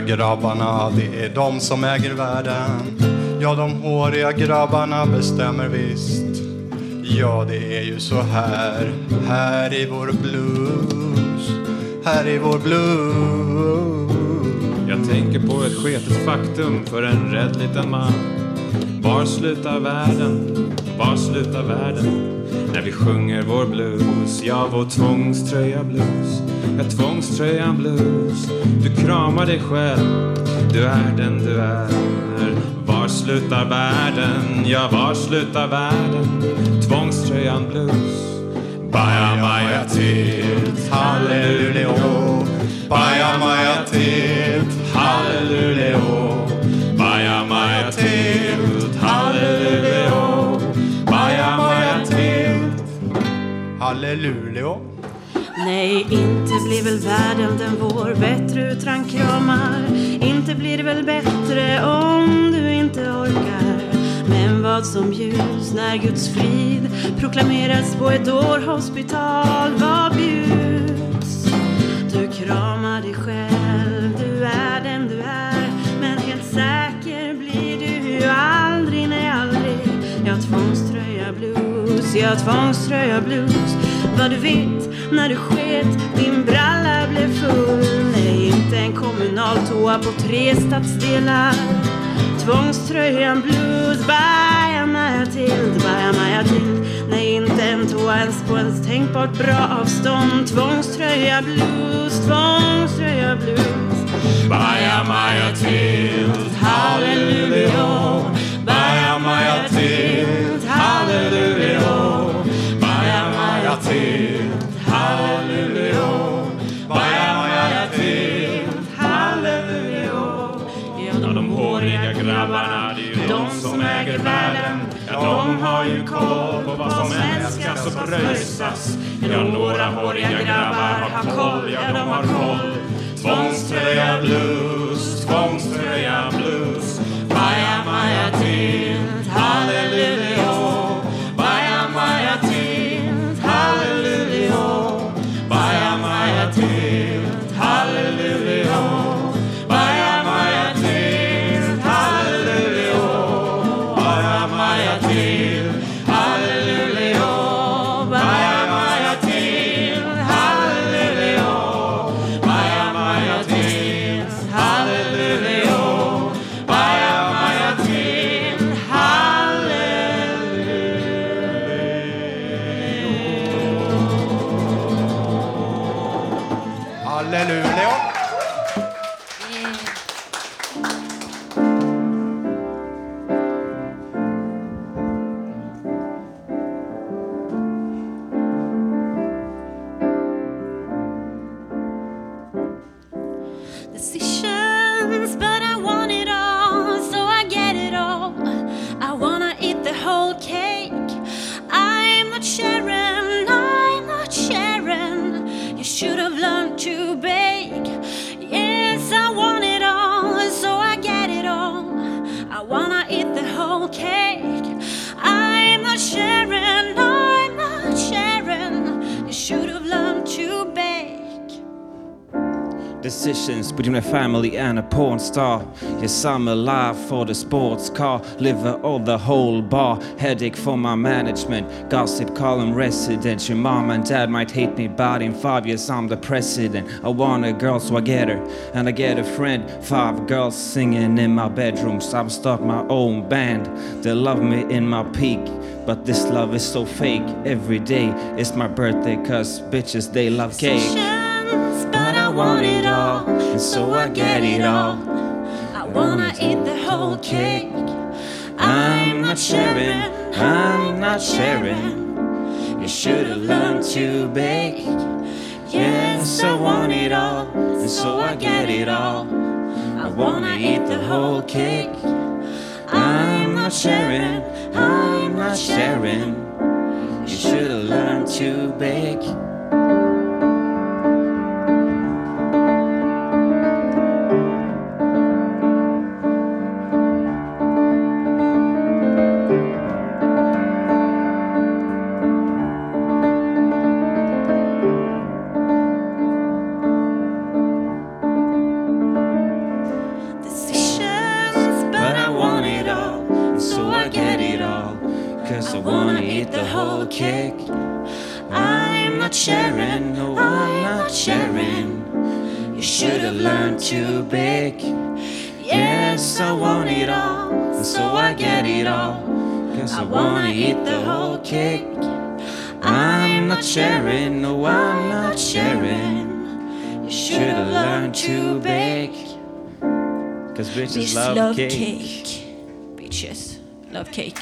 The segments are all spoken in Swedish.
håriga grabbarna, det är de som äger världen. Ja, de håriga grabbarna bestämmer visst. Ja, det är ju så här, här i vår blues, här i vår blues. Jag tänker på ett sketet faktum för en rädd liten man. Var slutar världen? Var slutar världen? När vi sjunger vår blues, ja vår tvångströja blues. Ja, tvångströjan blues. Du kramar dig själv, du är den du är. Var slutar världen? Ja, var slutar världen? Tvångströjan blues. Baja maja tilt, halleluja. Bajamaja tilt, halleluja. Bajamaja tilt, halleluja. Bajamaja tilt, halleluja. Nej, inte blir väl världen den vår bättre utan kramar. Inte blir det väl bättre om du inte orkar. Men vad som ljus när Guds frid proklameras på ett dårhospital. Vad bjuds? Du kramar dig själv, du är den du är. Men helt säker blir du ju aldrig, nej aldrig. Jag tvångströja blues, jag tvångströja blues. Vad du vet när du sket, din bralla blev full. Nej, inte en kommunal toa på tre stadsdelar. Tvångströjan blues, baja maja till, bajamaja till. Nej, inte en toa ens på ens tänkbart bra avstånd. Tvångströja blues, tvångströja blues. Baja maja tilt, halleluja. Baja maja tilt, halleluja. Bajamaja tilt, till. Som äger världen. Ja, de har ju koll på vad som älskas och pröjsas. Ja, några håriga grabbar har koll, ja, de har koll. Tvångströja blues, tvångströja blues. Bajamaja tilt, halleluja. Star. Your summer life for the sports car. Liver of the whole bar. Headache for my management. Gossip column resident. Your mom and dad might hate me, but in five years I'm the president. I want a girl, so I get her. And I get a friend. Five girls singing in my bedroom. So I've start my own band. They love me in my peak. But this love is so fake. Every day it's my birthday, cause bitches they love cake. But I want it all, And so I get it all. I wanna eat the whole cake. I'm not sharing, I'm not sharing. You should have learned to bake. Yes, I want it all, and so I get it all. I wanna eat the whole cake. I'm not sharing, I'm not sharing. You should have learned to bake. Yes, I want it all, and so I get it all. Cause I wanna eat the whole cake. I'm not sharing, no, I'm not sharing. You should have learned to bake. Cause bitches Bitch love, love cake. cake. Bitches love cake.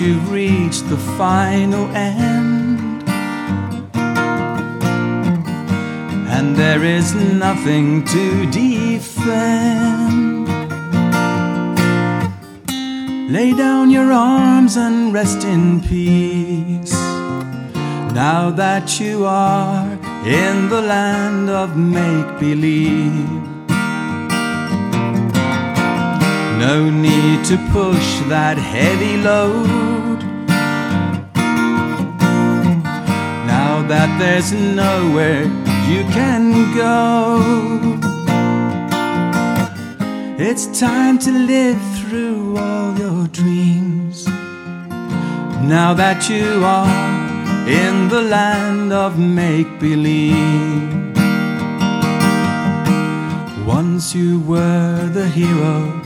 You've reached the final end, and there is nothing to defend, lay down your arms and rest in peace. Now that you are in the land of make believe. No need to push that heavy load. That there's nowhere you can go, it's time to live through all your dreams. Now that you are in the land of make believe. Once you were the hero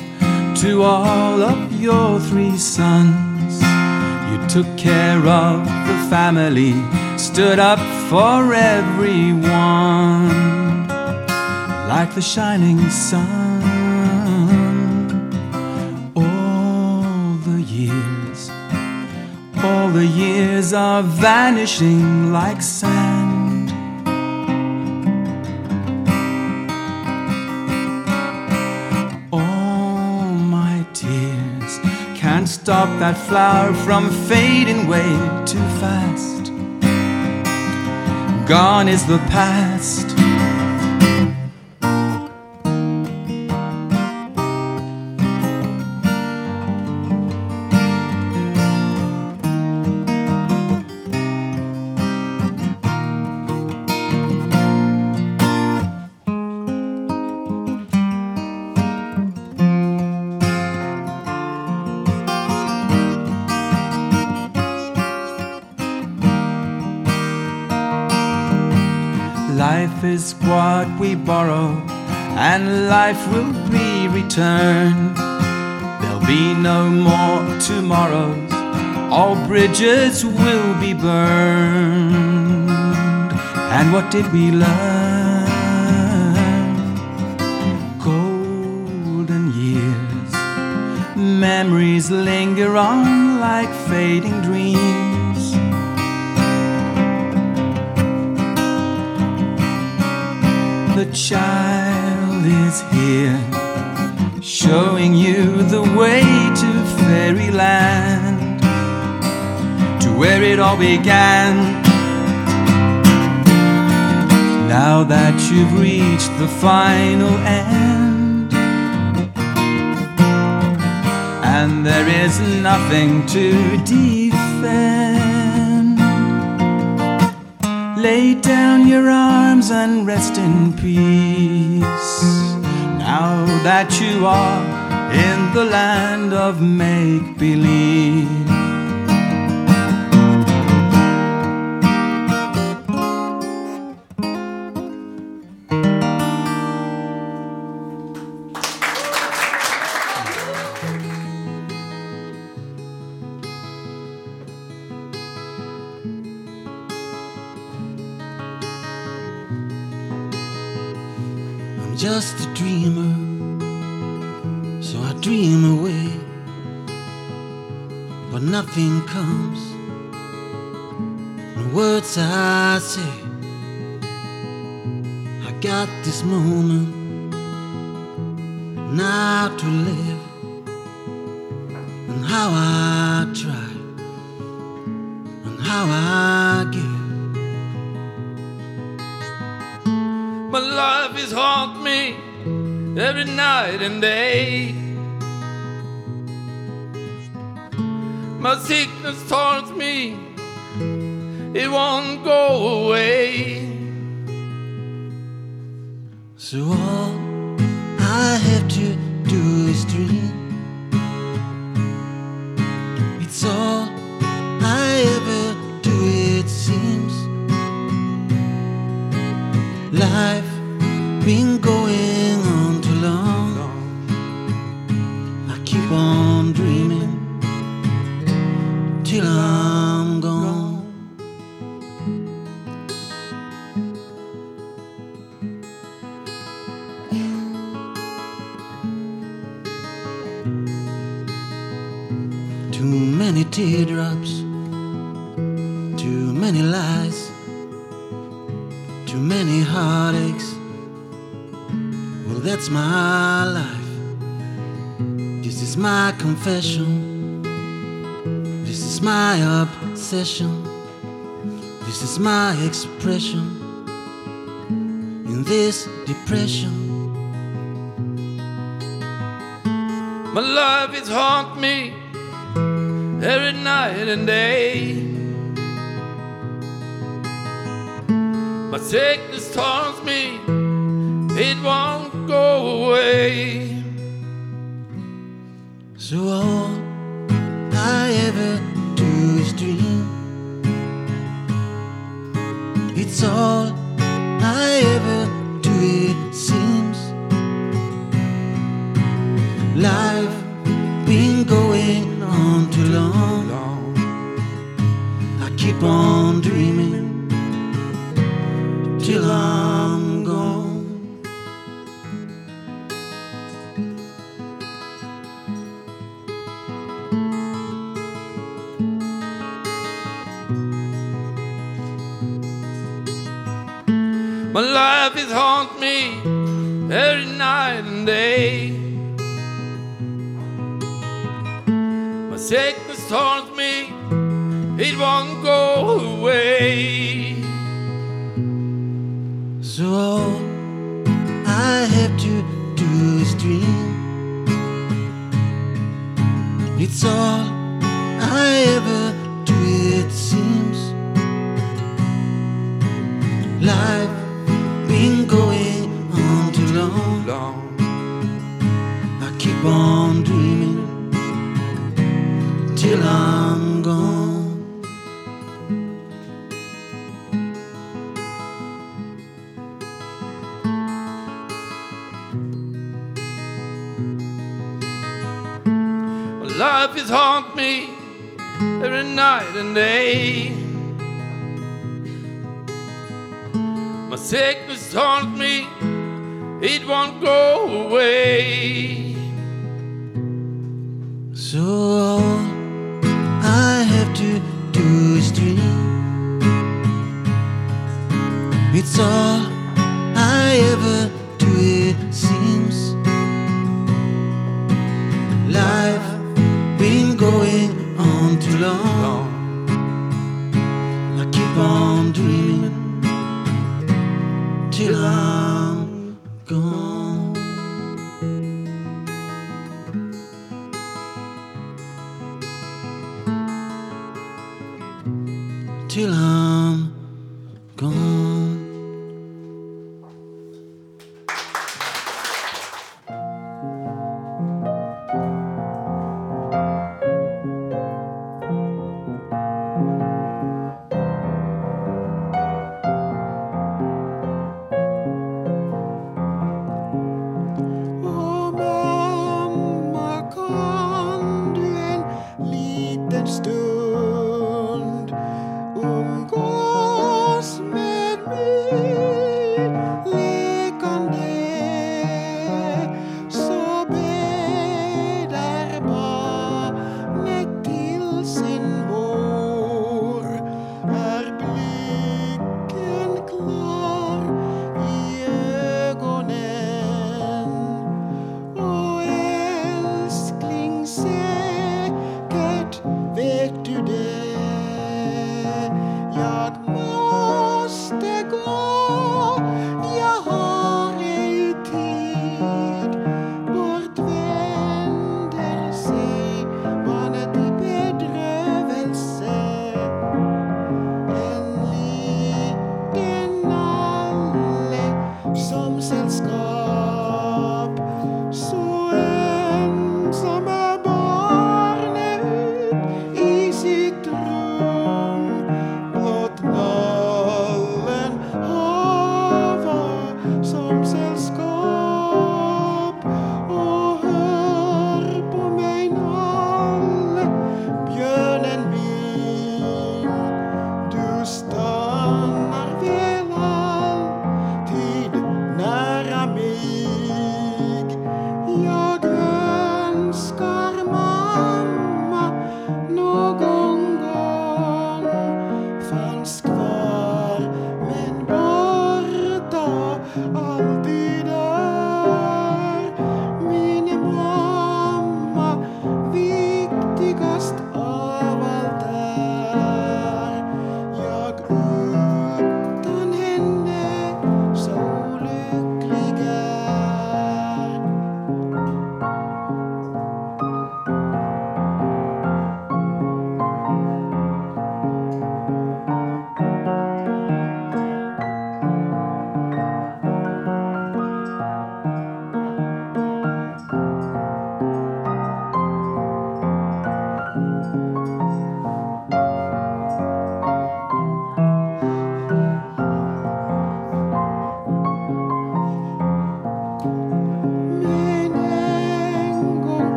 to all of your three sons. You took care of the family, stood up for everyone, like the shining sun. All the years, all the years are vanishing like sand. All my tears can't stop that flower from fading way too fast. Gone is the past. We borrow, and life will be returned. There'll be no more tomorrows, all bridges will be burned. And what did we learn? Golden years, memories linger on like fading dreams. Child is here, showing you the way to fairyland, to where it all began. Now that you've reached the final end, and there is nothing to defend. Lay down your arms and rest in peace. Now that you are in the land of make believe. This moment now to live, and how I try, and how I give. My life is haunt me every night and day. Too many teardrops, too many lies, too many heartaches. Well, that's my life. This is my confession. This is my obsession. This is my expression in this depression. My love, it haunted me every night and day. My sickness taunts me, it won't go away. all I ever do, it seems. Life been going on too long. I keep on.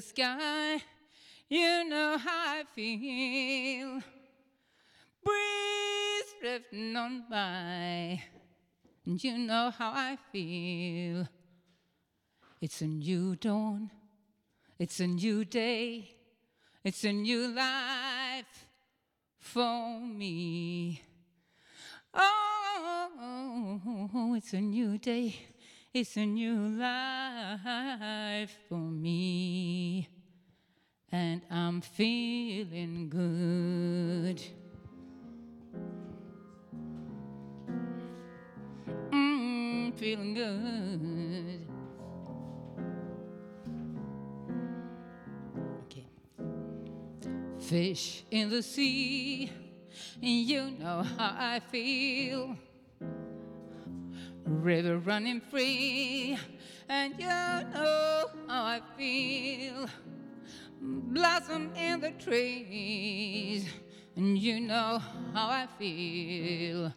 Sky. You know how I feel. Breeze drifting on by. And you know how I feel. It's a new dawn. It's a new day. It's a new life for me. Oh, it's a new day. It's a new life for me. And I'm feeling good. Mm, feeling good. Okay. Fish in the sea, and you know how I feel. River running free, and you know how I feel. Blossom in the trees, and you know how I feel.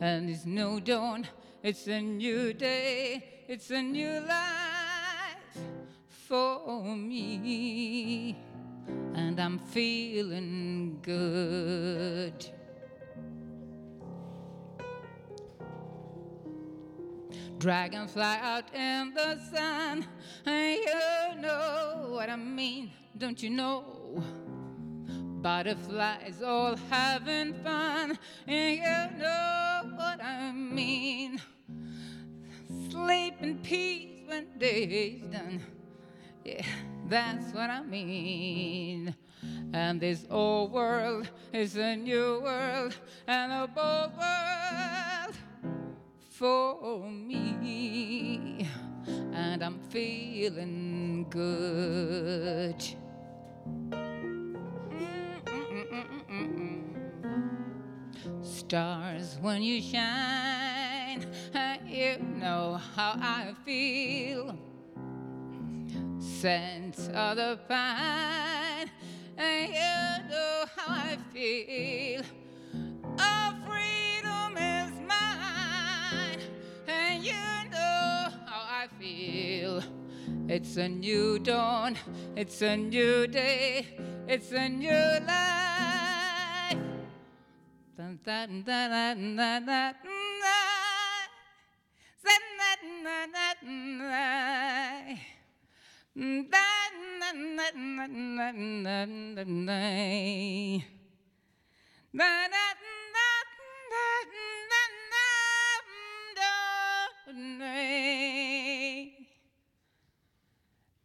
And it's no dawn, it's a new day, it's a new life for me. And I'm feeling good. Dragonfly out in the sun, and you know what I mean, don't you know? Butterflies all having fun, and you know what I mean. Sleep in peace when day's done. Yeah, that's what I mean. And this old world is a new world, and a bold world for me. And I'm feeling good. Stars, when you shine, you know how I feel. Scent of the pine, you know how I feel. Feel. It's a new dawn, it's a new day, it's a new life.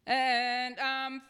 And I'm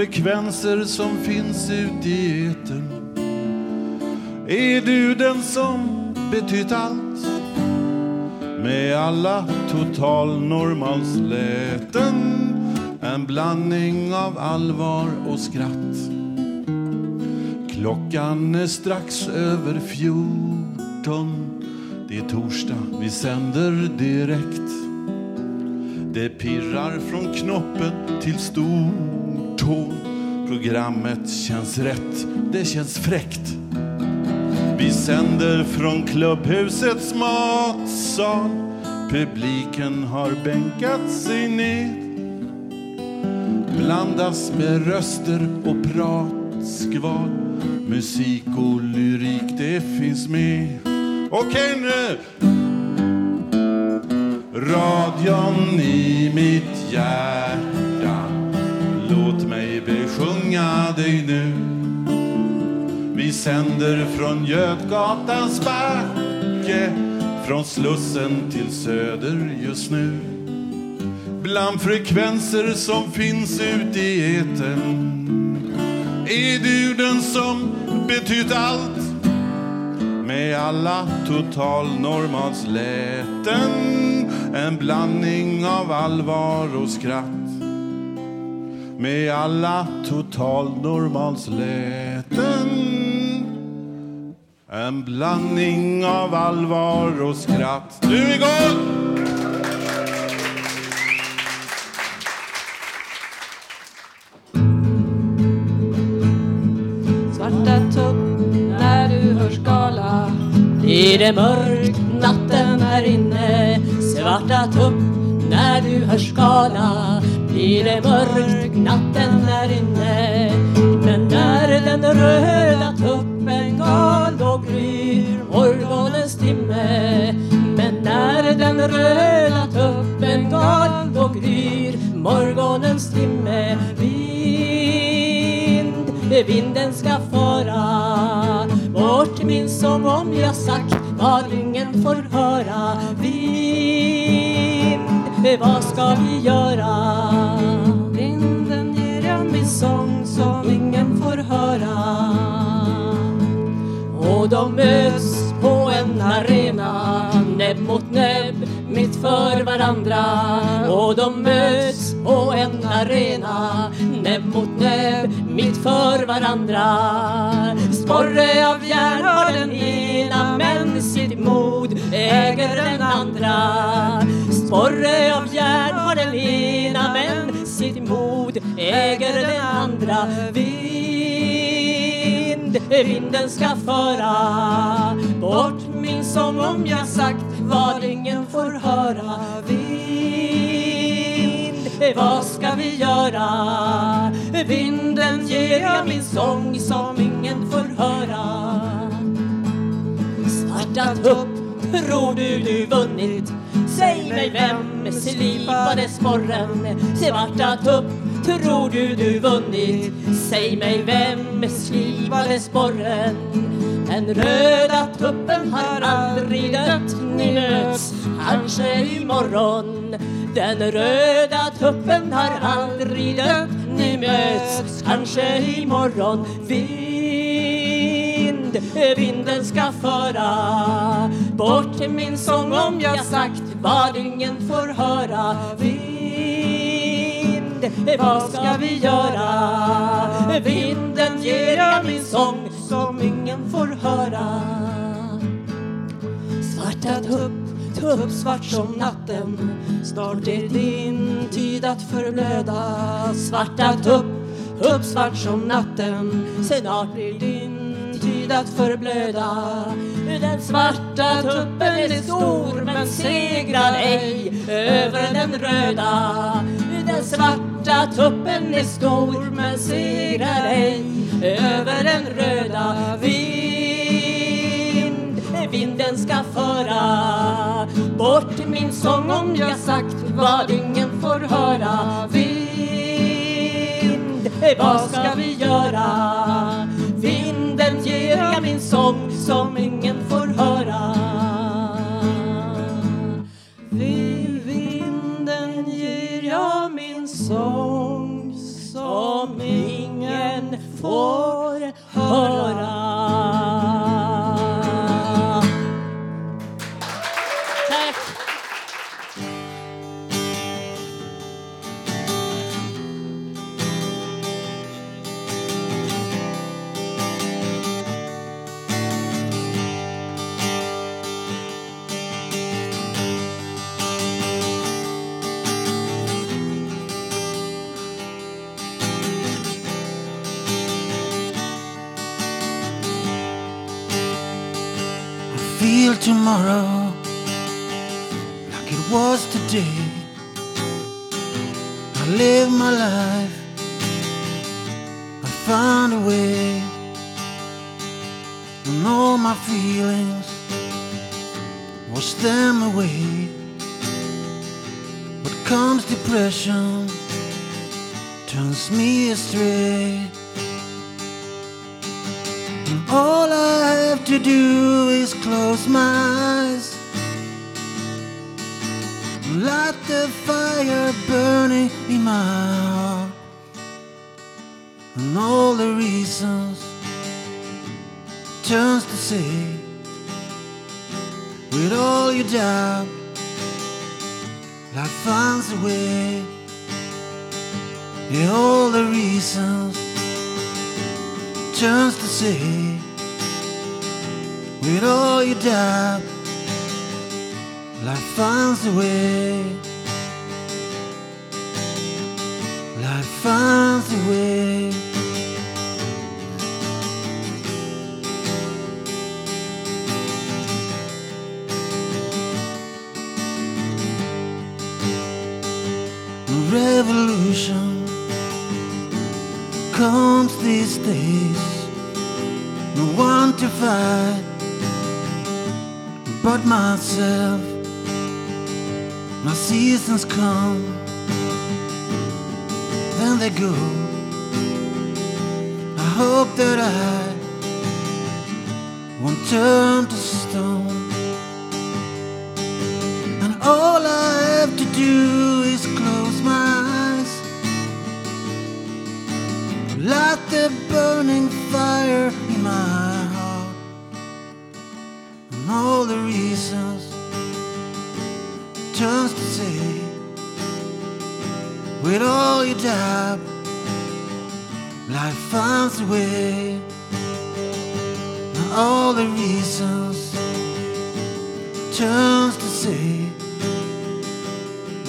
frekvenser som finns ut i etern. Är du den som betytt allt? Med alla totalnormalsläten En blandning av allvar och skratt. Klockan är strax över fjorton. Det är torsdag, vi sänder direkt. Det pirrar från knoppen till ton. Programmet känns rätt, det känns fräckt. Vi sänder från klubbhusets matsal. Publiken har bänkat sig ner Blandas med röster och pratskval. Musik och lyrik, det finns med Okej nu! Radion i mitt hjärta besjunga dig nu. Vi sänder från Götgatans backe Från Slussen till Söder just nu. Bland frekvenser som finns ute i etern Är du den som betytt allt Med alla totalnormalsläten En blandning av allvar och skratt med alla totalnormalsläten En blandning av allvar och skratt Nu är vi igång! Svarta tupp, när du hör skala blir det mörkt natten här inne. Svarta tupp, när du hör skala blir det mörkt natten är inne. Men när den röda tuppen gal då gryr morgonens timme. Men när den röda tuppen gal då gryr morgonens timme. Vind, vinden ska fara bort min sång om jag sagt vad ingen får höra. Vind, vad ska vi göra? Vinden ger jag min sång som ingen får höra. Och de möts på en arena näbb mot näbb mitt för varandra och de möts på en arena näbb mot näbb mitt för varandra Sporre av järn har den ena men sitt mod äger den andra Sporre av järn har den ena men sitt mod äger den andra Vind, vinden ska föra bort min sång om jag sagt vad ingen får höra Vind, vad ska vi göra? Vinden ger jag min sång som ingen får höra Svarta tupp, tror du du vunnit? Säg mig vem slipade sporren? Svarta tupp, tror du du vunnit? Säg mig vem slipade sporren? Den röda tuppen har aldrig dött, ni möts kanske imorgon. Den röda tuppen har aldrig dött, ni möts kanske imorgon. Vind, vinden ska föra bort min sång om jag sagt vad ingen får höra. Vind, vad ska vi göra? Vinden ger jag min sång som ingen får höra. Svarta tupp, tupp svart som natten Snart är din tid att förblöda Svarta tupp, tupp svart som natten Snart blir din tid att förblöda. Den svarta tuppen är stor men segrar ej över den röda. Den svarta tuppen är stor men segrar ej över den röda. Vind, vinden ska föra bort min sång om jag sagt vad ingen får höra. Vind, vad ska vi göra? Min sång som ingen får höra. Vid vinden ger jag min sång som ingen får höra. Tomorrow like it was today. I live my life, I find a way, and all my feelings wash them away. But comes depression, turns me astray. And all I have to do is close my eyes. Light the fire burning in my heart. And all the reasons turns to say, with all your doubt, life finds a way. Yeah, all the reasons turns to say, with all your doubt, life finds a way. Life finds a way. Revolution comes these days. Myself. My seasons come, then they go. I hope that I won't turn to stone. And all I have to do life finds a way. And all the reasons turns to say,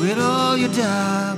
with all your doubt,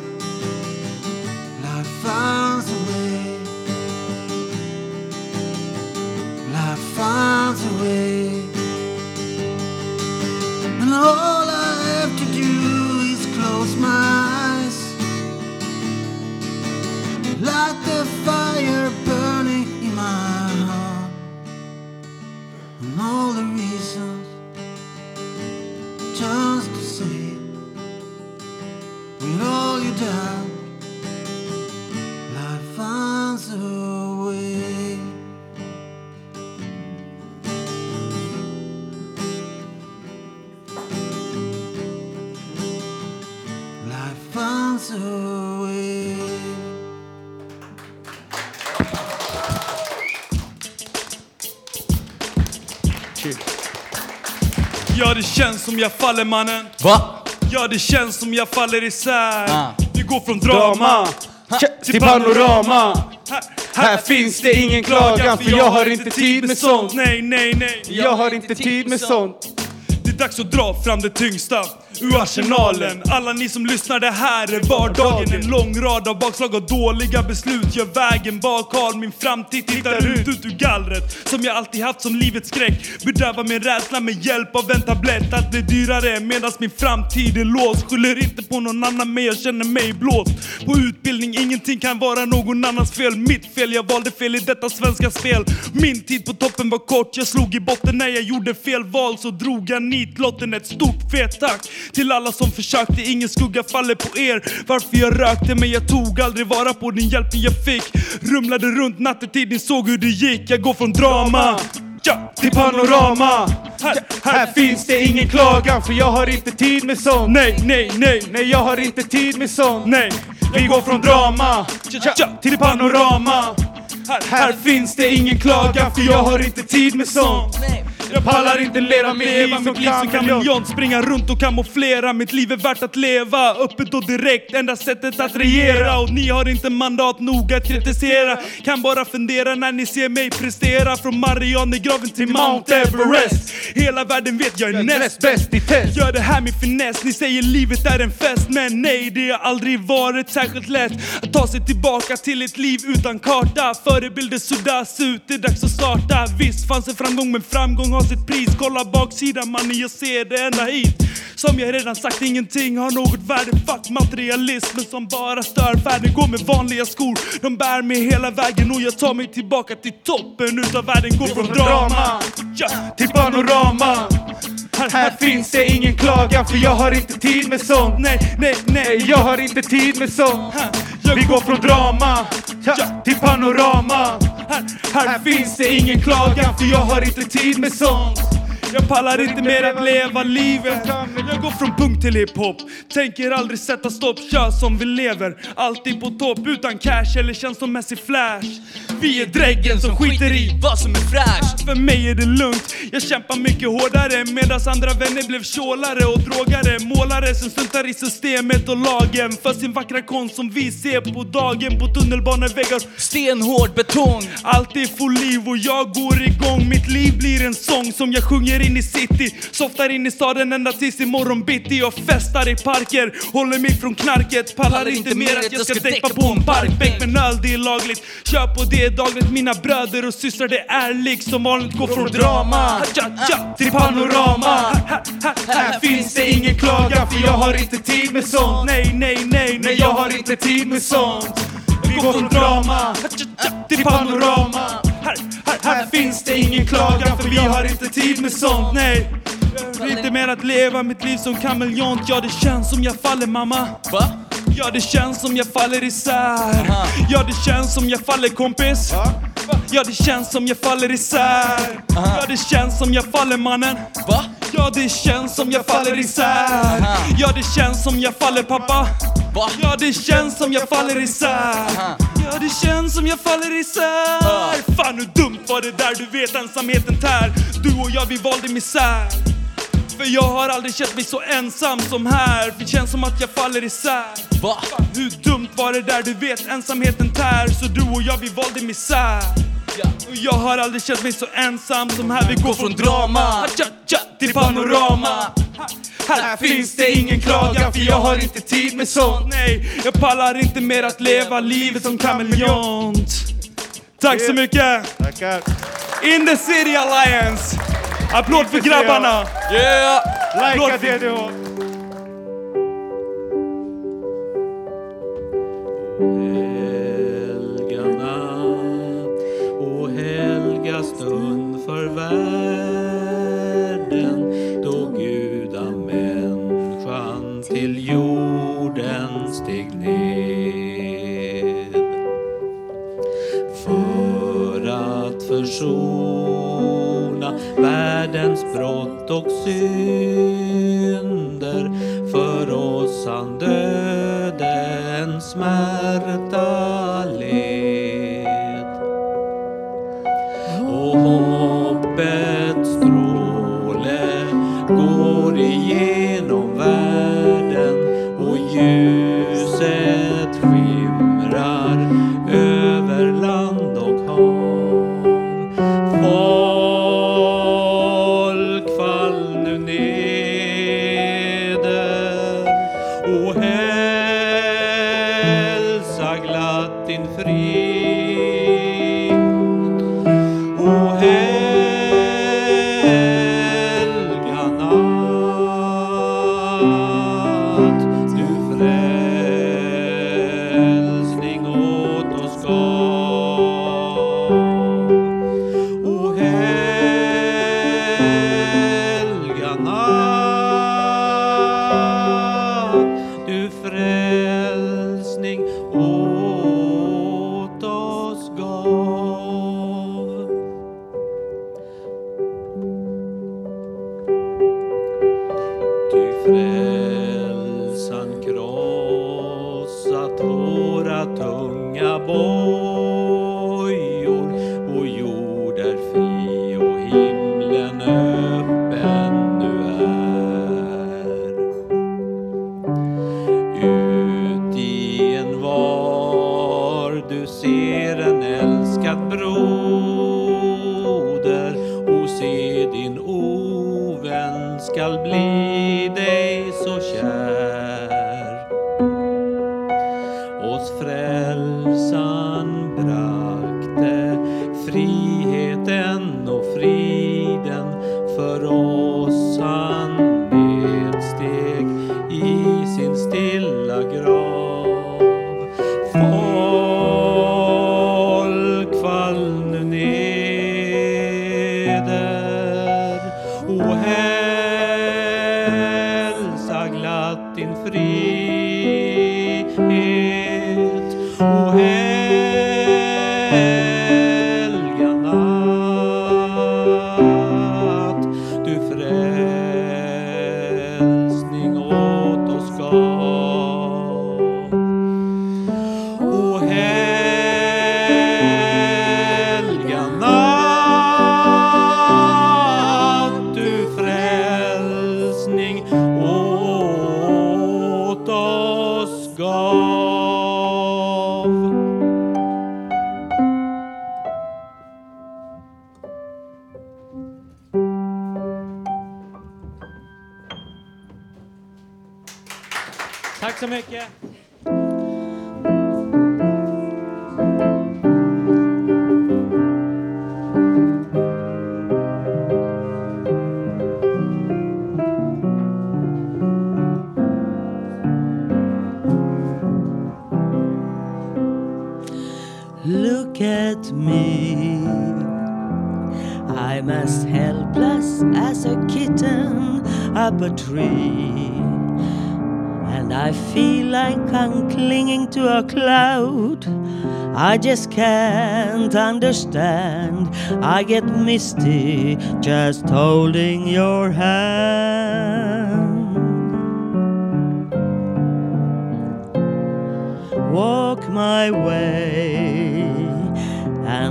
Ja, det känns som jag faller mannen. Va? Ja, det känns som jag faller isär. Ah. Vi går från drama till panorama. Här finns det ingen klagan för jag har inte tid med sånt. Nej, nej, nej. Jag har inte tid med sånt. Det är dags att dra fram det tyngsta ur arsenalen. Alla ni som lyssnar, det här är vardagen. En lång rad av bakslag och dåliga beslut gör vägen bakhal. Min framtid tittar ut, ut ur gallret som jag alltid haft som livets skräck. Bedövar min rädsla med hjälp av en tablett. Allt blir dyrare medan min framtid är låst. Skyller inte på någon annan men jag känner mig blåst. På utbildning, ingenting kan vara någon annans fel. Mitt fel, jag valde fel i detta svenska spel. Min tid på toppen var kort, jag slog i botten när jag gjorde fel val. Så drog jag nitlotten ett stort fet tack Till alla som försökte, ingen skugga faller på er. Varför jag rökte men jag tog aldrig vara på den hjälpen jag fick. Rumlade runt nattetid, ni såg hur det gick. Jag går från drama ja, till panorama. Här, här finns det ingen klagan för jag har inte tid med sånt. Nej, nej, nej, Nej jag har inte tid med sånt. Nej Vi går från drama ja, till panorama Här finns det ingen klagan för jag har inte tid med sånt. Jag pallar inte leva liv som mitt liv som kameleont Springa runt och kamouflera Mitt liv är värt att leva. Öppet och direkt, enda sättet att regera. Och ni har inte mandat nog att kritisera. Kan bara fundera när ni ser mig prestera. Från Marianergraven till Mount Everest. Hela världen vet jag är näst bäst i test. Gör det här med finess. Ni säger livet är en fest Men nej, det har aldrig varit särskilt lätt Att ta sig tillbaka till ett liv utan karta Förebilder suddas ut, det är dags att starta. Visst fanns det framgång men framgång har sitt pris. Kolla baksidan mannen, jag ser det ända hit. Som jag redan sagt, ingenting har något värde. Fuck materialismen som bara stör Världen. Går med vanliga skor. De bär mig hela vägen och jag tar mig tillbaka till toppen utav världen. Går från drama ja, till panorama. Här, här finns det ingen klagan för jag har inte tid med sånt. Nej, nej, nej, Jag har inte tid med sånt. Vi går från drama ja, till panorama här, Här finns det ingen klagan för jag har inte tid med sånt. Jag pallar inte mer att leva livet. Jag går från punk till hiphop. Tänker aldrig sätta stopp, kör som vi lever. Alltid på topp utan cash eller känslomässig flash. Vi är dräggen som skiter i vad som är fräscht. För mig är det lugnt. Jag kämpar mycket hårdare Medan andra vänner blev tjålare och drogare. Målare som struntar i systemet och lagen. För sin vackra konst som vi ser på dagen. På tunnelbaneväggar Stenhård betong. Alltid får full liv och jag går igång. Mitt liv blir en sång som jag sjunger in i city Softar in i staden ända tills imorgon bitti Jag festar i parker, håller mig från knarket Pallar inte mer att jag ska däcka på en parkbänk Men öl det är lagligt, kör på det dagligt Mina bröder och systrar det är lik som vanligt. Går från drama ja, ja, till panorama. Här, finns det ingen klagan för jag har inte tid med sånt. Nej, nej, nej, Nej jag har inte tid med sånt. Vi går från drama till panorama här, här, Här finns det ingen klagan för vi har inte tid med sånt Nej, jag vill inte mer att leva mitt liv som kameleont Ja det känns som jag faller mamma. Va? Ja det känns som jag faller isär. Ja det känns som jag faller kompis. Ja. Det känns som jag faller isär. Ja det känns som jag faller mannen. Va? Ja det känns som jag faller isär. Ja det känns som jag faller pappa. Va? Ja det känns som jag faller isär. Ja det känns som jag faller isär. Fan hur dumt var det där, du vet ensamheten tär. Du och jag vi valde misär För jag har aldrig känt mig så ensam som här. För det känns som att jag faller isär. Va? Hur dumt var det där, du vet ensamheten tär. Så du och jag vi valde misär. Och jag har aldrig känt mig så ensam som här. Vi går från drama till panorama. här, Här finns det ingen klagan för jag har inte tid med sånt. Nej, jag pallar inte mer att leva livet som kameleont. Tack så mycket! Tackar. In the City Alliance! Applåd för grabbarna! Yeah! Likea DDH Helga natt och helga stund för världen världens brott och synder för oss han dödens smärta. I'm as helpless as a kitten up a tree. And I feel like I'm clinging to a cloud. I just can't understand. I get misty just holding your hand. walk my way,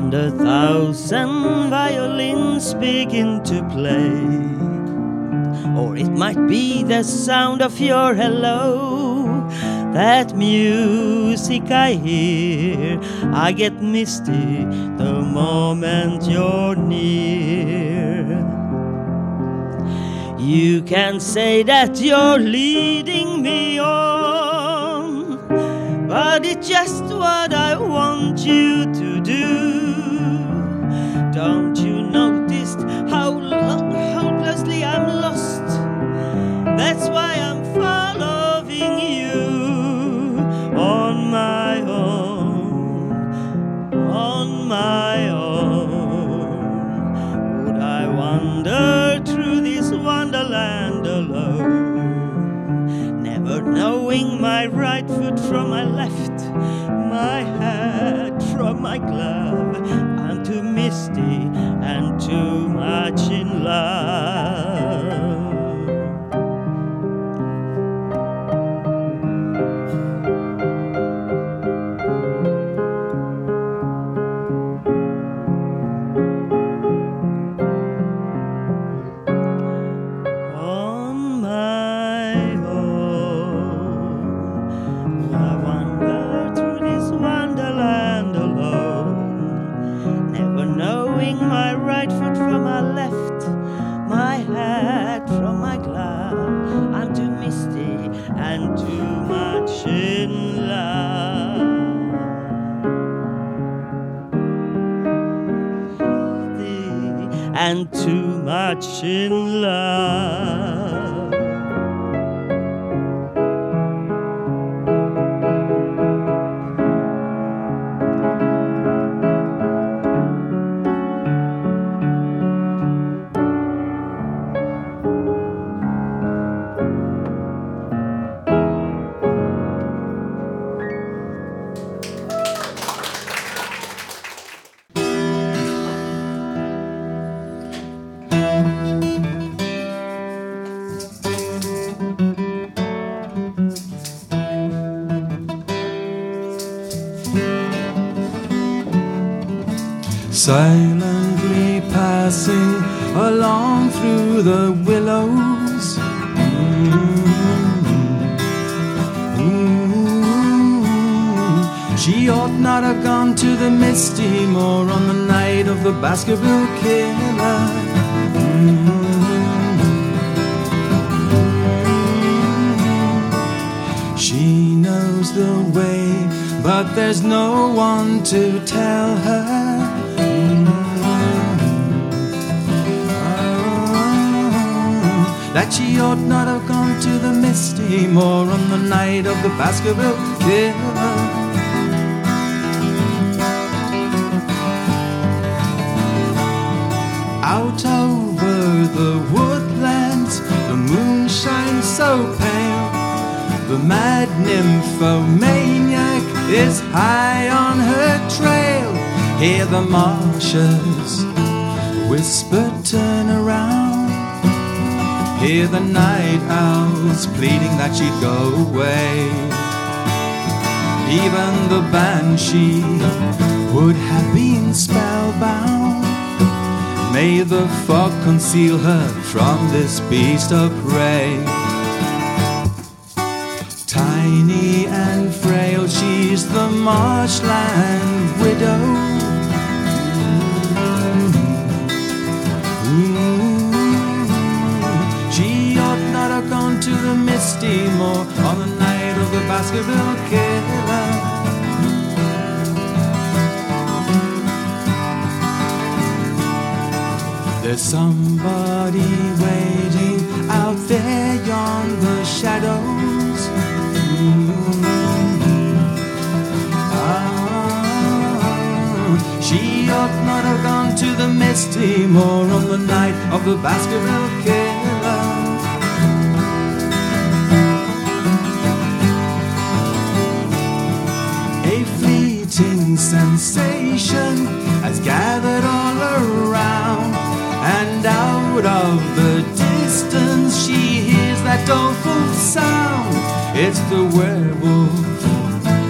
and a thousand violins begin to play. Or it might be the sound of your hello, that music I hear. I get misty the moment you're near. You can say that you're leading me on, but it's just what I want you to do. Don't you notice how hopelessly I'm lost? That's why I'm following you on my own, on my own. Would I wander through this wonderland alone? Never knowing my right foot from my left, my hat from my glove. Too misty and too much in love. And too much in love. Silently passing along through the willows. Mm. She ought not have gone to the Misty Moor on the night of the Baskerville killer. She knows the way, but there's no one to tell her. That she ought not have gone to the Misty Moor on the night of the Baskerville killer. Out over the woodlands, the moon shines so pale. The mad nymphomaniac is high on her trail. Hear the marshes whisper, turn around. Hear the night owls pleading that she'd go away. Even the banshee would have been spellbound. May the fog conceal her from this beast of prey. Tiny and frail, she's the marshland widow. On the night of the Baskerville killer. There's somebody waiting out there on the shadows. She ought not have gone to the Misty Moor on the night of the Baskerville killer. Fleeting sensation has gathered all around, and out of the distance she hears that doleful sound. It's the werewolf,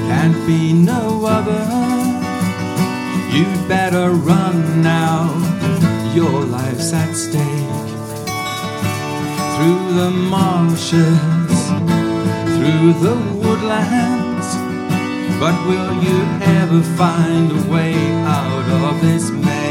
can't be no other. You'd better run now, your life's at stake. Through the marshes, through the woodlands. But will you ever find a way out of this maze?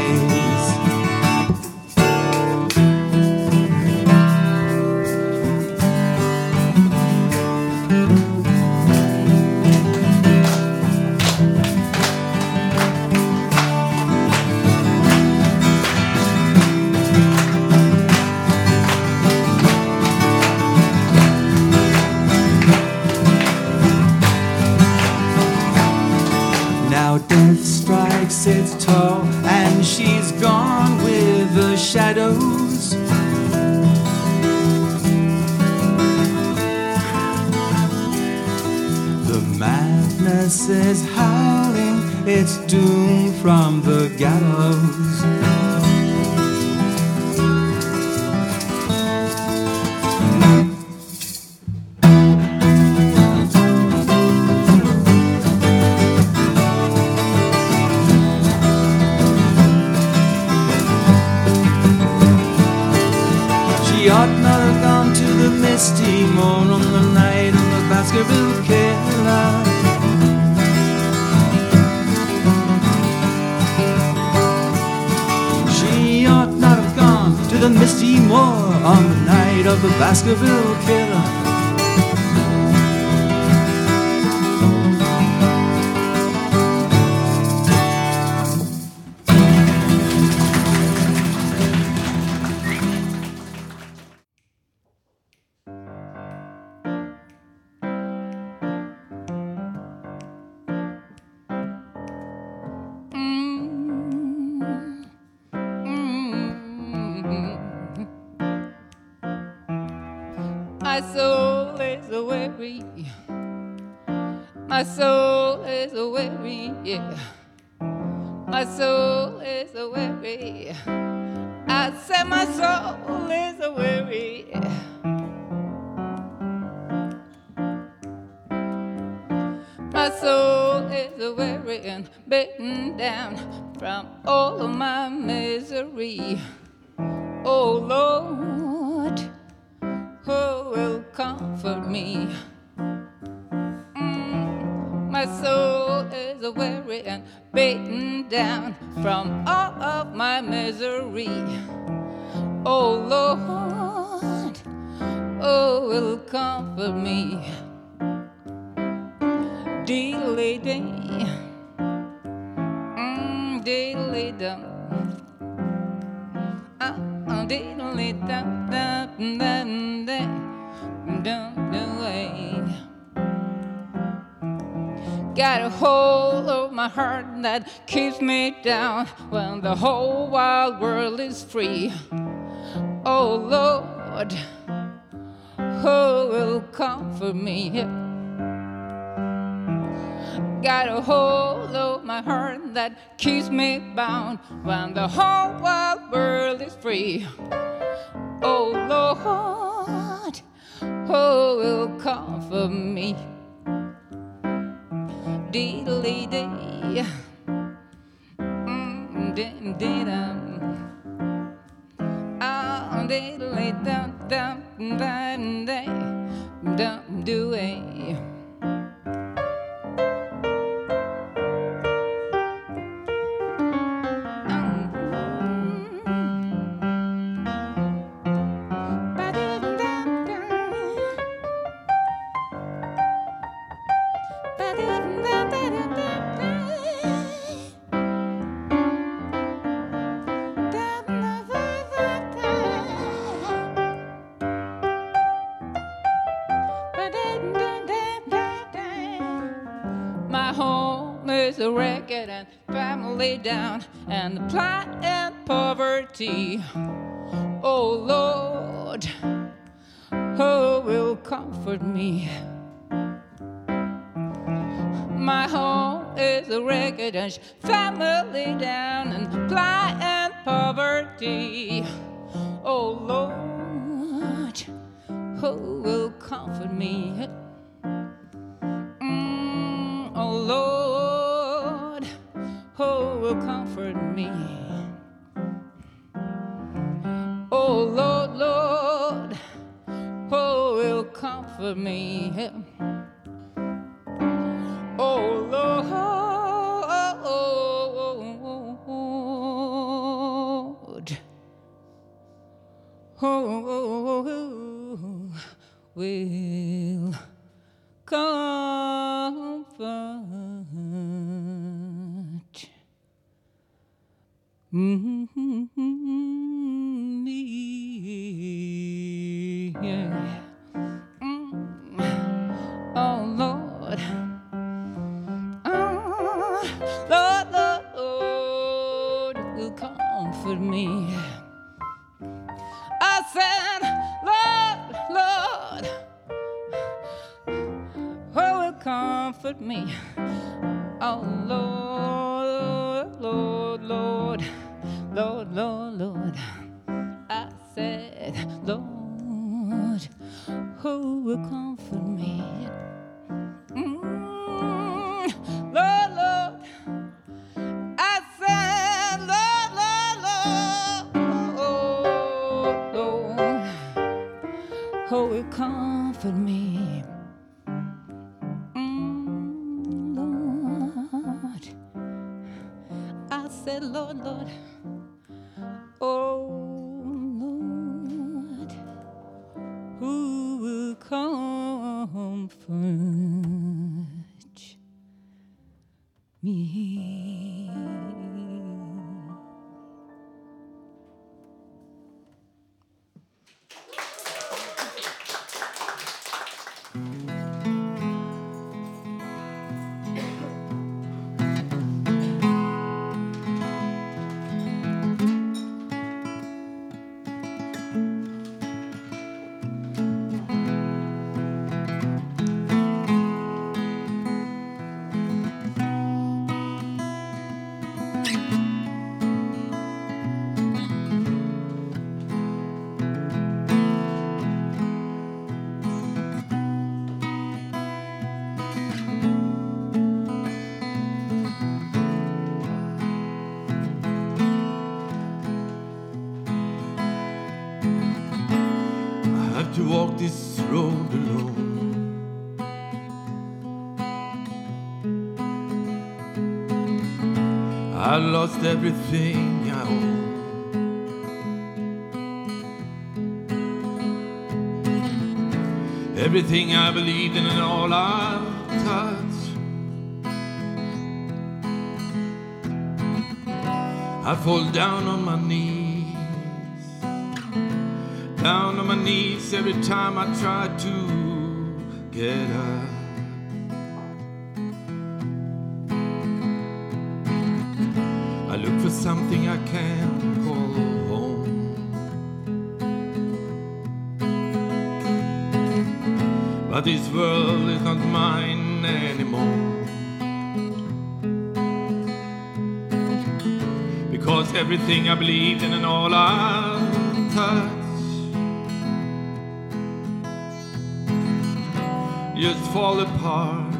and beaten down from all of my misery. Oh Lord, oh, will comfort me. Dear lady, mm, dear lady, ah, oh, dear lady, da, da, da, da, da, da, da, da, da, Got a hold of my heart that keeps me down when the whole wild world is free. Oh Lord, who will comfort me? Got a hold of my heart that keeps me bound when the whole wide world is free. Oh Lord, who will comfort me? diddly dee. Mm, dim, didum. Oh, diddly dum, dum, dum, dum, dum, dum, dum, down, and the plight and poverty. Oh Lord, who will comfort me? My home is a wrecked and family down, and plight and poverty. Oh Lord, who will comfort me? Mm, oh Lord, who will comfort me? Oh Lord, Lord, who will comfort me? Oh Lord, who will comfort Mm-hmm. everything. something I can call home. But this world is not mine anymore. Because everything I believed in and all I touch just fall apart.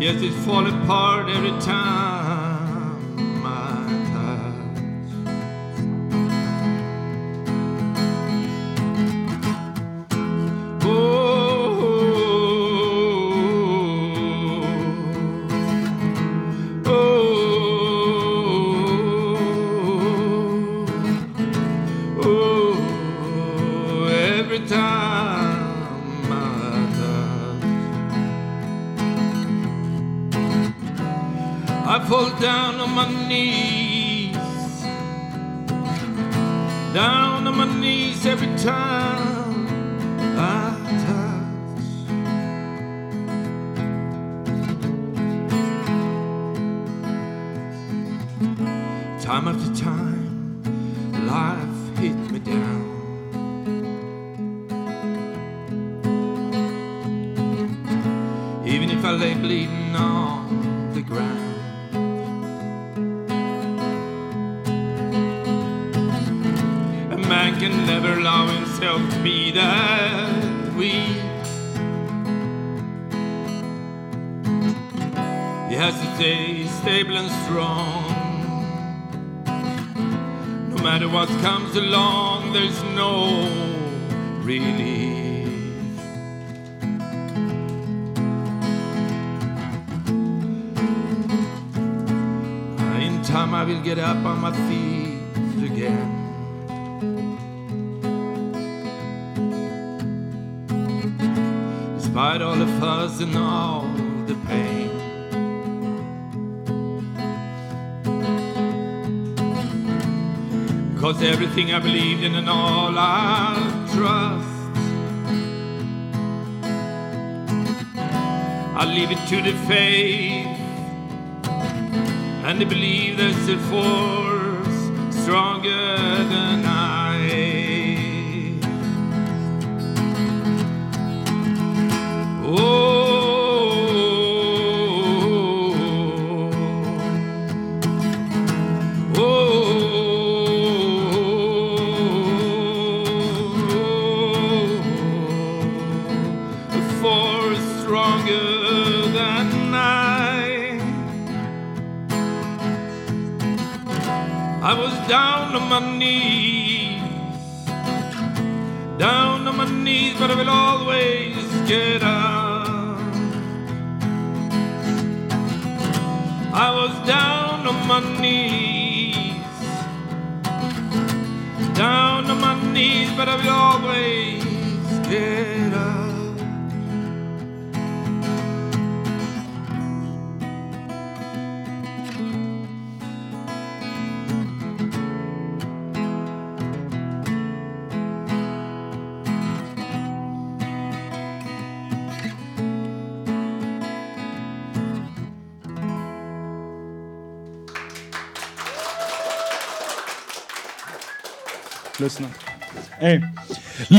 Yes, it fall apart every time.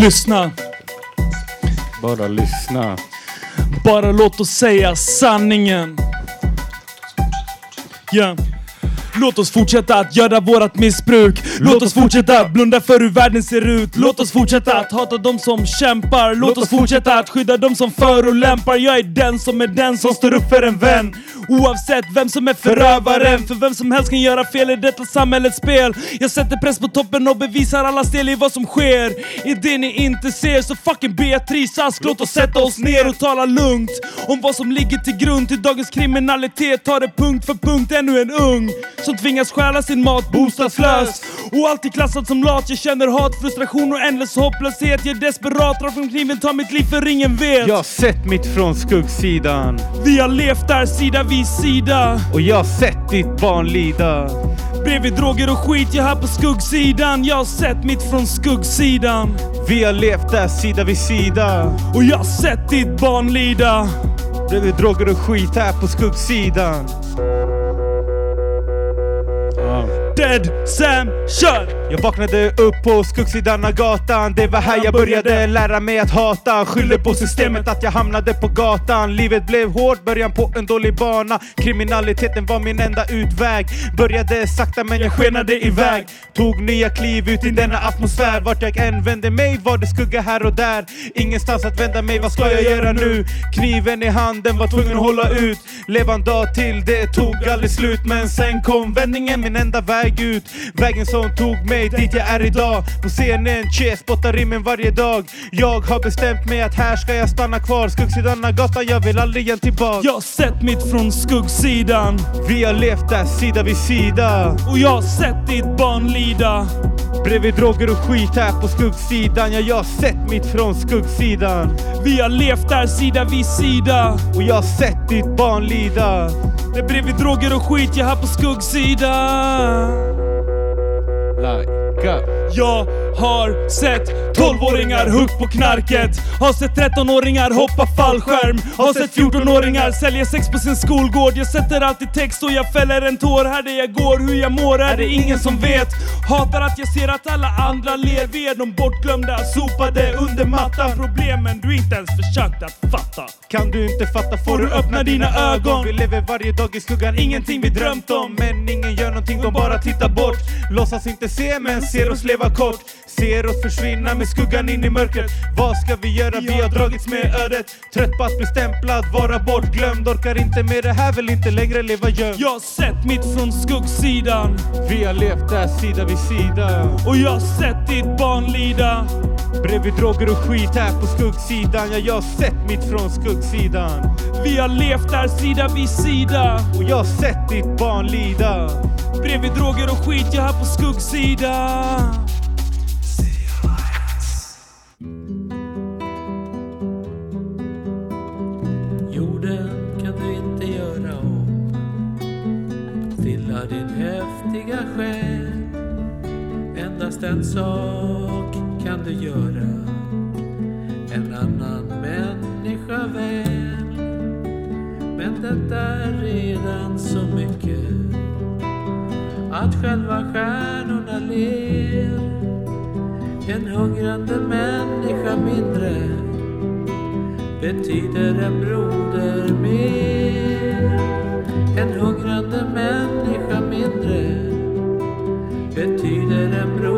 lyssna. Bara lyssna. Bara låt oss säga sanningen. Yeah. Låt oss fortsätta att göra vårat missbruk. Låt oss fortsätta. blunda för hur världen ser ut. Låt oss fortsätta att hata de som kämpar. Låt oss fortsätta. att skydda de som förolämpar Jag är den som är den som står upp för en vän. Oavsett vem som är förövaren. För vem som helst kan göra fel i detta samhällets spel. Jag sätter press på toppen och bevisar alla stel i vad som sker. I det ni inte ser så fucking Beatrice Ask Låt oss sätta oss ner och tala lugnt Om vad som ligger till grund till dagens kriminalitet. Ta det punkt för punkt ännu en ung. Som tvingas stjäla sin mat bostadslös. Och alltid klassad som lat Jag känner hat, frustration och ändlös hopplöshet. Jag är desperat, drar från kniven, tar mitt liv för ingen vet. Jag har sett mitt från skuggsidan. Vi har levt där sida vid sida. Och jag har sett ditt barn lida. Bredvid droger och skit, jag här på skuggsidan. Jag har sett mitt från skuggsidan. Vi har levt där sida vid sida. Och jag har sett ditt barn lida. Bredvid droger och skit här på skuggsidan. Dead Sam, kör! Jag vaknade upp på skuggsidan av gatan. Det var här jag började lära mig att hata. Skyller på systemet att jag hamnade på gatan. Livet blev hårt, början på en dålig bana. Kriminaliteten var min enda utväg. Började sakta men jag skenade iväg. Tog nya kliv ut i denna atmosfär. Vart jag än vände mig var det skugga här och där. Ingenstans att vända mig, vad ska jag göra nu? Kniven i handen, var tvungen att hålla ut. Leva en dag till, det tog aldrig slut. Men sen kom vändningen, min enda väg ut. Vägen som tog mig dit jag är idag. På scenen, che, spottar rimmen varje dag. Jag har bestämt mig att här ska jag stanna kvar. Skuggsidan av gatan, jag vill aldrig igen tillbaka Jag har sett mitt från skuggsidan. Vi har levt där sida vid sida. Och jag har sett ditt barn lida. Bredvid droger och skit här på skuggsidan. Ja, jag har sett mitt från skuggsidan. Vi har levt där sida vid sida. Och jag har sett ditt barn lida. Det är bredvid droger och skit, jag här på skuggsidan like up. Jag har sett 12-åringar hugg på knarket. Har sett 13-åringar hoppa fallskärm. Har sett 14-åringar sälja sex på sin skolgård. Jag sätter alltid text och jag fäller en tår Här där jag går, hur jag mår är det ingen som vet. Hatar att jag ser att alla andra ler. Vi är de bortglömda, sopade under mattan. Problemen du inte ens försökt att fatta. Kan du inte fatta får du öppna dina ögon. Vi lever varje dag i skuggan, ingenting vi drömt om. Men ingen gör någonting, de bara tittar bort. Låtsas inte se men ser oss leva a coat Ser oss försvinna med skuggan in i mörkret. Vad ska vi göra? Vi har dragits med ödet. Trött på att bli stämplad, vara bortglömd. Orkar inte med det här, vill inte längre leva gömd. Jag har sett mitt från skuggsidan. Vi har levt där sida vid sida. Och jag har sett ditt barn lida Bredvid droger och skit här på skuggsidan. Ja, jag har sett mitt från skuggsidan. Vi har levt där sida vid sida. Och jag har sett ditt barn lida Bredvid droger och skit, jag här på skuggsidan Jorden kan du inte göra om. Stilla din häftiga själ. Endast en sak kan du göra. En annan människa väl. Men det är redan så mycket. Att själva stjärnorna ler. En hungrande människa mindre betyder en broder mer. En hungrande människa mindre betyder en broder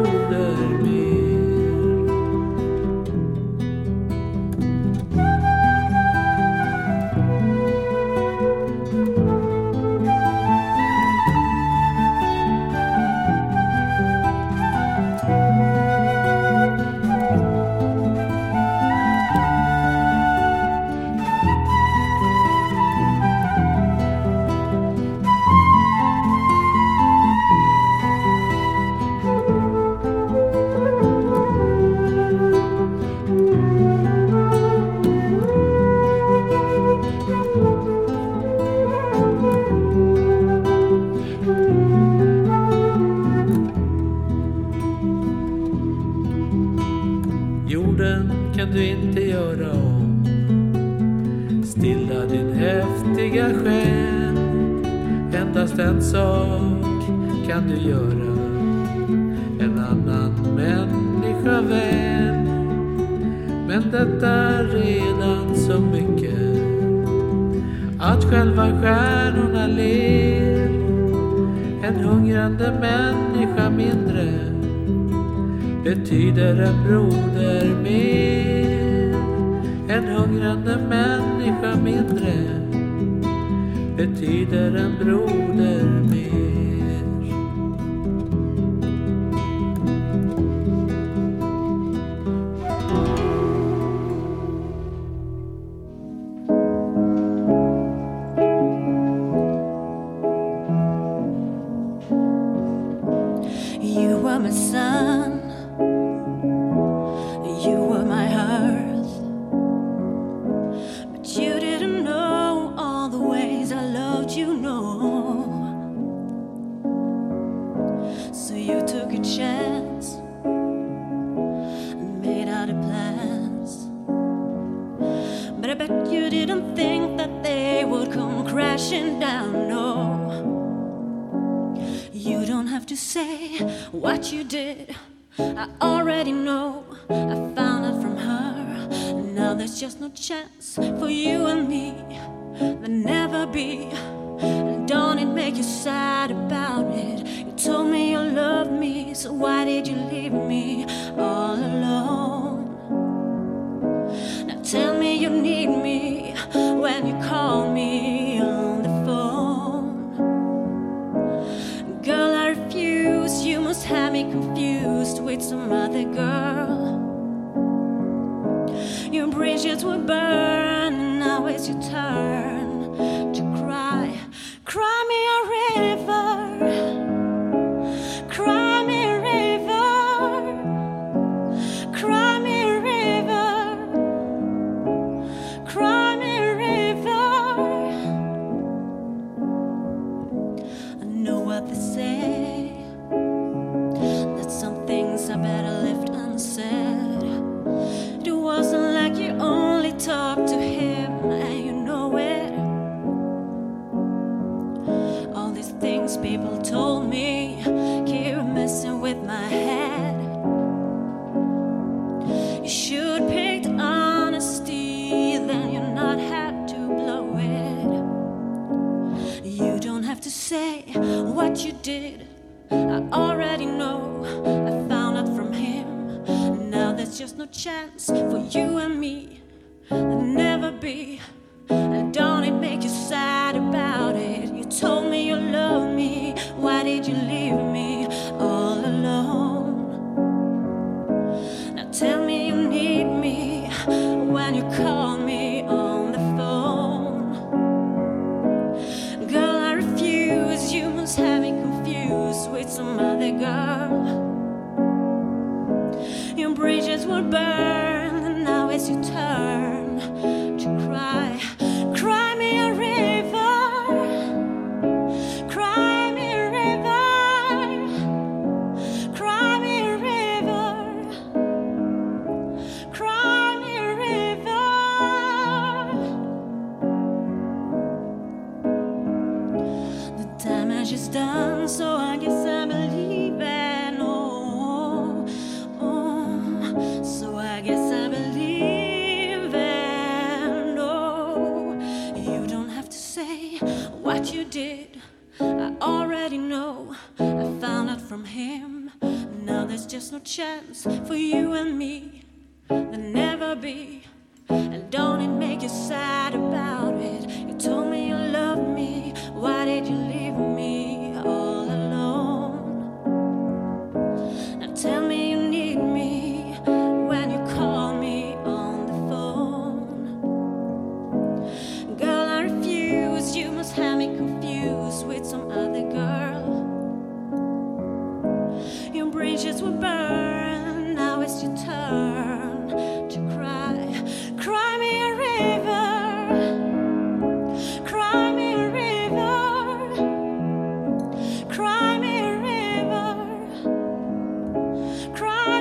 Cry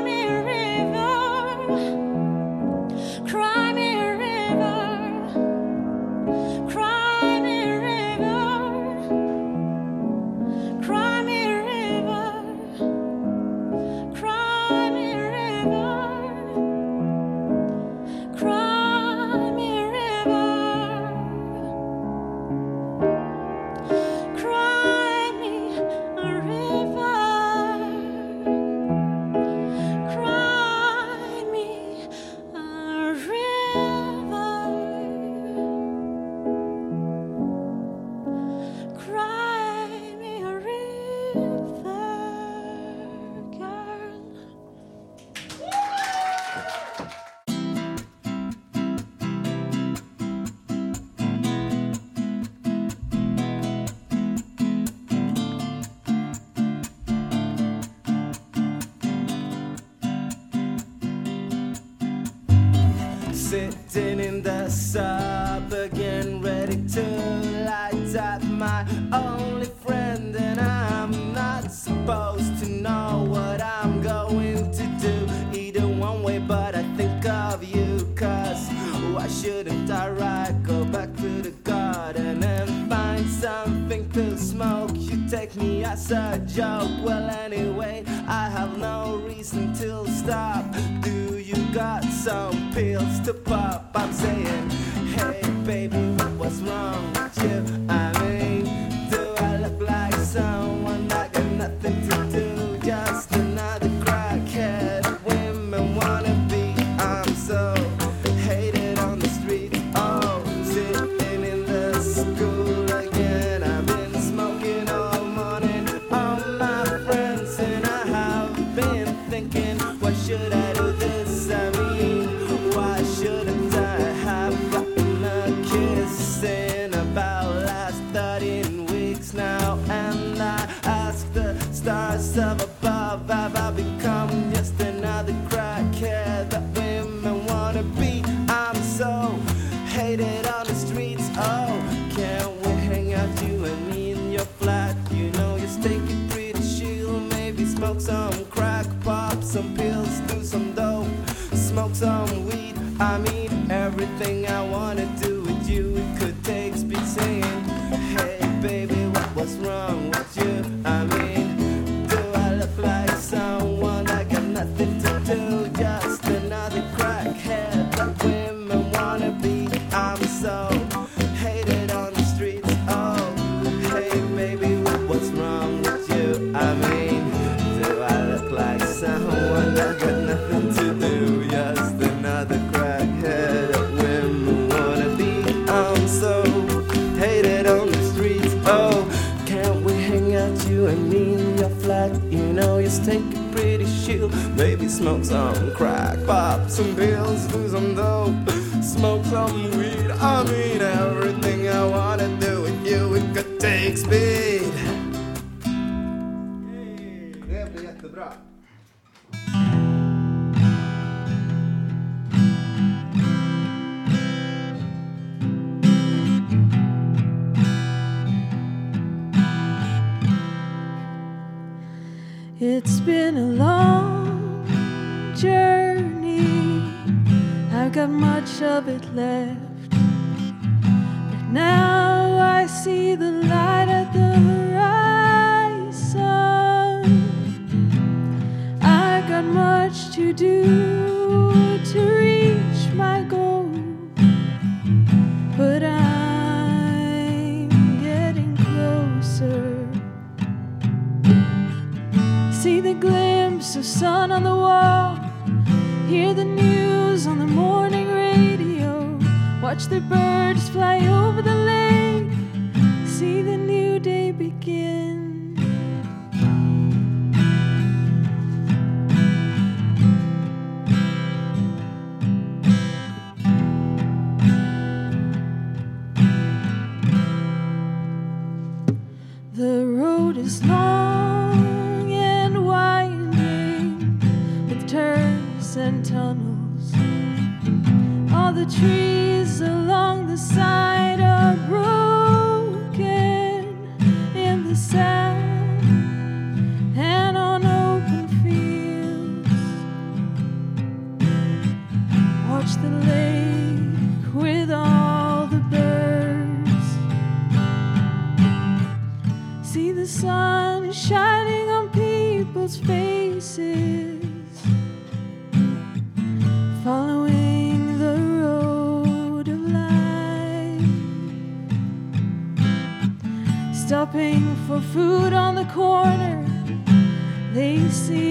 see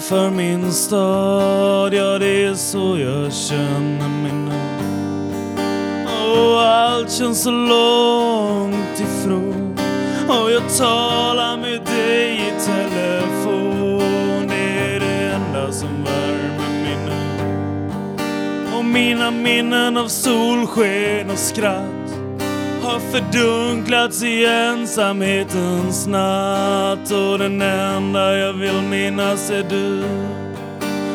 utanför min stad. Ja, det är så jag känner mig nu. Och allt känns så långt ifrån. Och jag talar med dig i telefon. Det är det enda som värmer mig nu. Och mina minnen av solsken och skratt fördunklats i ensamhetens natt och den enda jag vill minnas är du.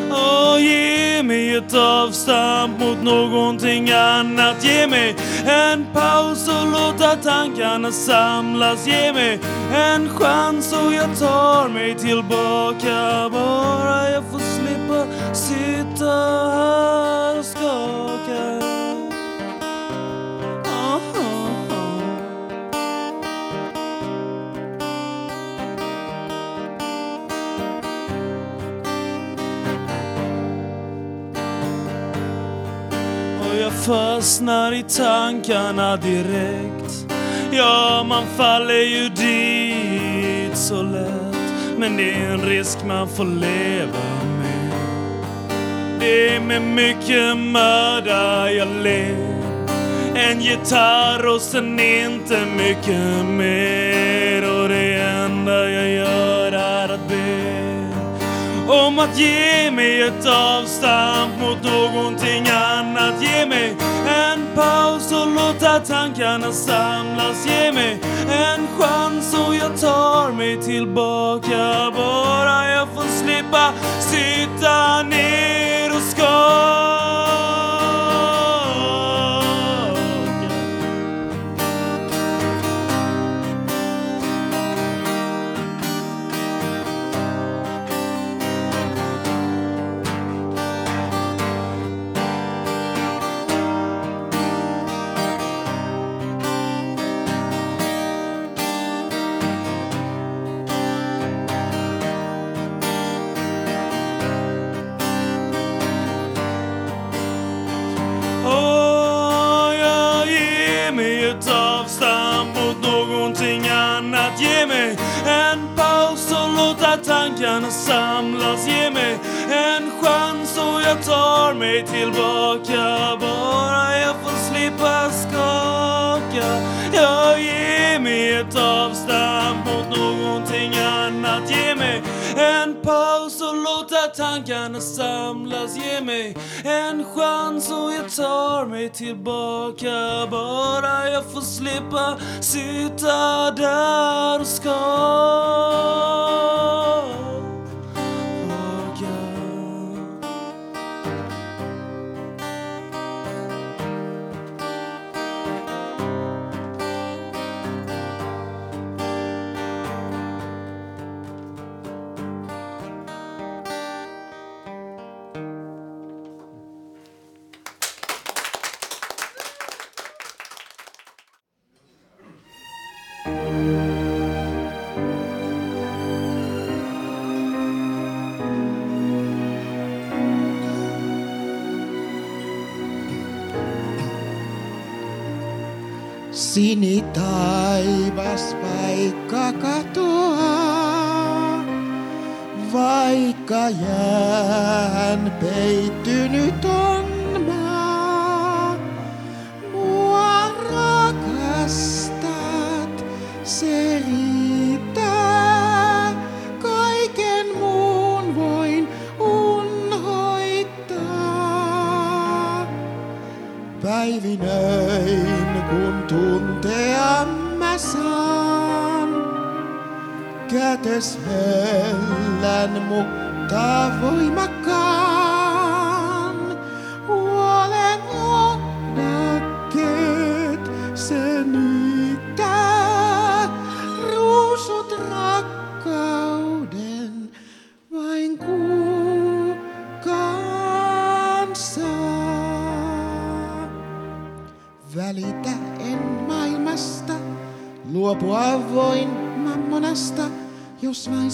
Och ge mig ett avstamp mot någonting annat. Ge mig en paus och låta tankarna samlas. Ge mig en chans och jag tar mig tillbaka. Bara jag får slippa sitta fastnar i tankarna direkt. Ja, man faller ju dit så lätt. Men det är en risk man får leva med. Det är med mycket möda jag ler. En gitarr och sen inte mycket mer. Och det enda jag om att ge mig ett avstamp mot någonting annat. Ge mig en paus och låta tankarna samlas. Ge mig en chans och jag tar mig tillbaka. Bara jag får slippa sitta ner och skaka. Mig tillbaka. Bara jag får slippa skaka. Ja, ge mig ett avstamp mot någonting annat. Ge mig en paus och låta tankarna samlas. Ge mig en chans och jag tar mig tillbaka. Bara jag får slippa sitta där och skaka. Sinitaivas vaikka katoaa, vaikka jään peittynyt on Päivinöin kun tuntea mä saan, kätes hellän mutta voimakkaan.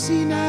sin